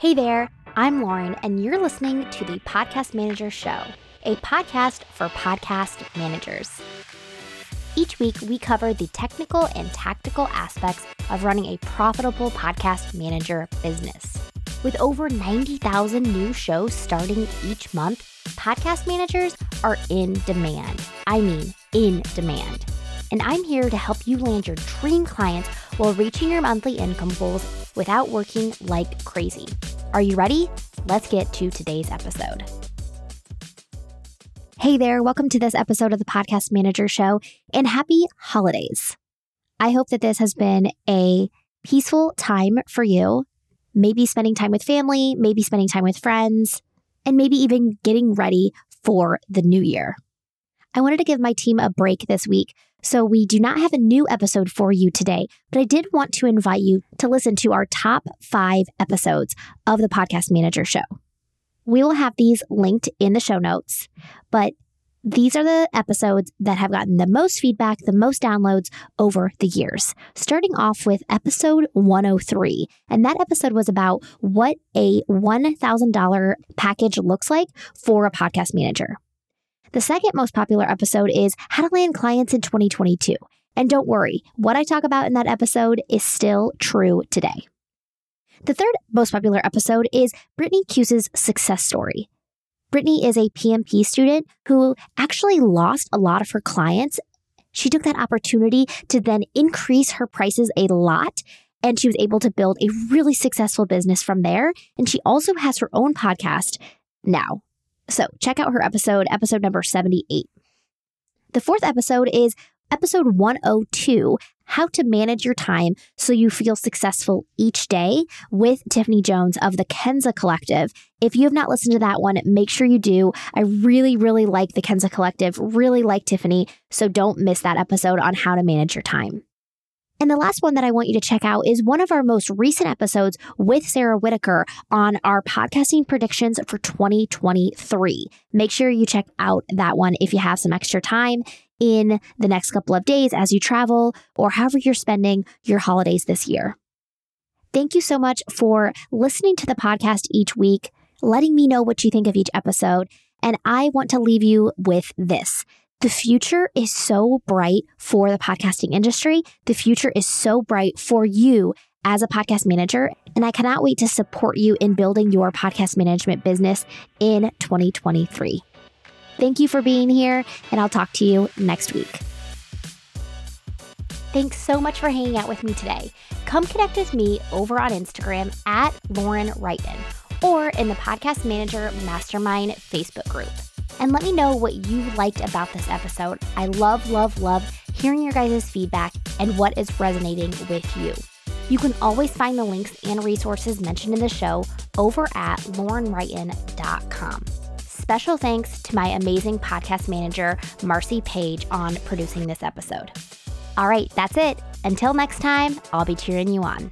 Hey there, I'm Lauren, and you're listening to the Podcast Manager Show, a podcast for podcast managers. Each week, we cover the technical and tactical aspects of running a profitable podcast manager business. With over 90,000 new shows starting each month, podcast managers are in demand. I mean, in demand. And I'm here to help you land your dream clients while reaching your monthly income goals without working like crazy. Are you ready? Let's get to today's episode. Hey there, welcome to this episode of the Podcast Manager Show and happy holidays. I hope that this has been a peaceful time for you. Maybe spending time with family, maybe spending time with friends, and maybe even getting ready for the new year. I wanted to give my team a break this week so we do not have a new episode for you today, but I did want to invite you to listen to our top five episodes of the Podcast Manager Show. We will have these linked in the show notes, but these are the episodes that have gotten the most feedback, the most downloads over the years. Starting off with episode 103. And that episode was about what a $1,000 package looks like for a podcast manager. The second most popular episode is How to Land Clients in 2022. And don't worry, what I talk about in that episode is still true today. The third most popular episode is Brittany Cues's success story. Brittany is a PMP student who actually lost a lot of her clients. She took that opportunity to then increase her prices a lot and she was able to build a really successful business from there. And she also has her own podcast now. So check out her episode, episode number 78. The fourth episode is episode 102 How to Manage Your Time So You Feel Successful Each Day with Tiffany Jones of the Kenza Collective. If you have not listened to that one, make sure you do. I really, really like the Kenza Collective, really like Tiffany. So don't miss that episode on how to manage your time. And the last one that I want you to check out is one of our most recent episodes with Sara Whittaker on our podcasting predictions for 2023. Make sure you check out that one if you have some extra time in the next couple of days as you travel or however you're spending your holidays this year. Thank you so much for listening to the podcast each week, letting me know what you think of each episode. And I want to leave you with this. The future is so bright for the podcasting industry. The future is so bright for you as a podcast manager. And I cannot wait to support you in building your podcast management business in 2023. Thank you for being here, and I'll talk to you next week. Thanks so much for hanging out with me today. Come connect with me over on Instagram at Lauren Wrighton or in the Podcast Manager Mastermind Facebook group and let me know what you liked about this episode. I love, love, love hearing your guys' feedback and what is resonating with you. You can always find the links and resources mentioned in the show over at laurenwrighton.com. Special thanks to my amazing podcast manager, Marcy Page, on producing this episode. All right, that's it. Until next time, I'll be cheering you on.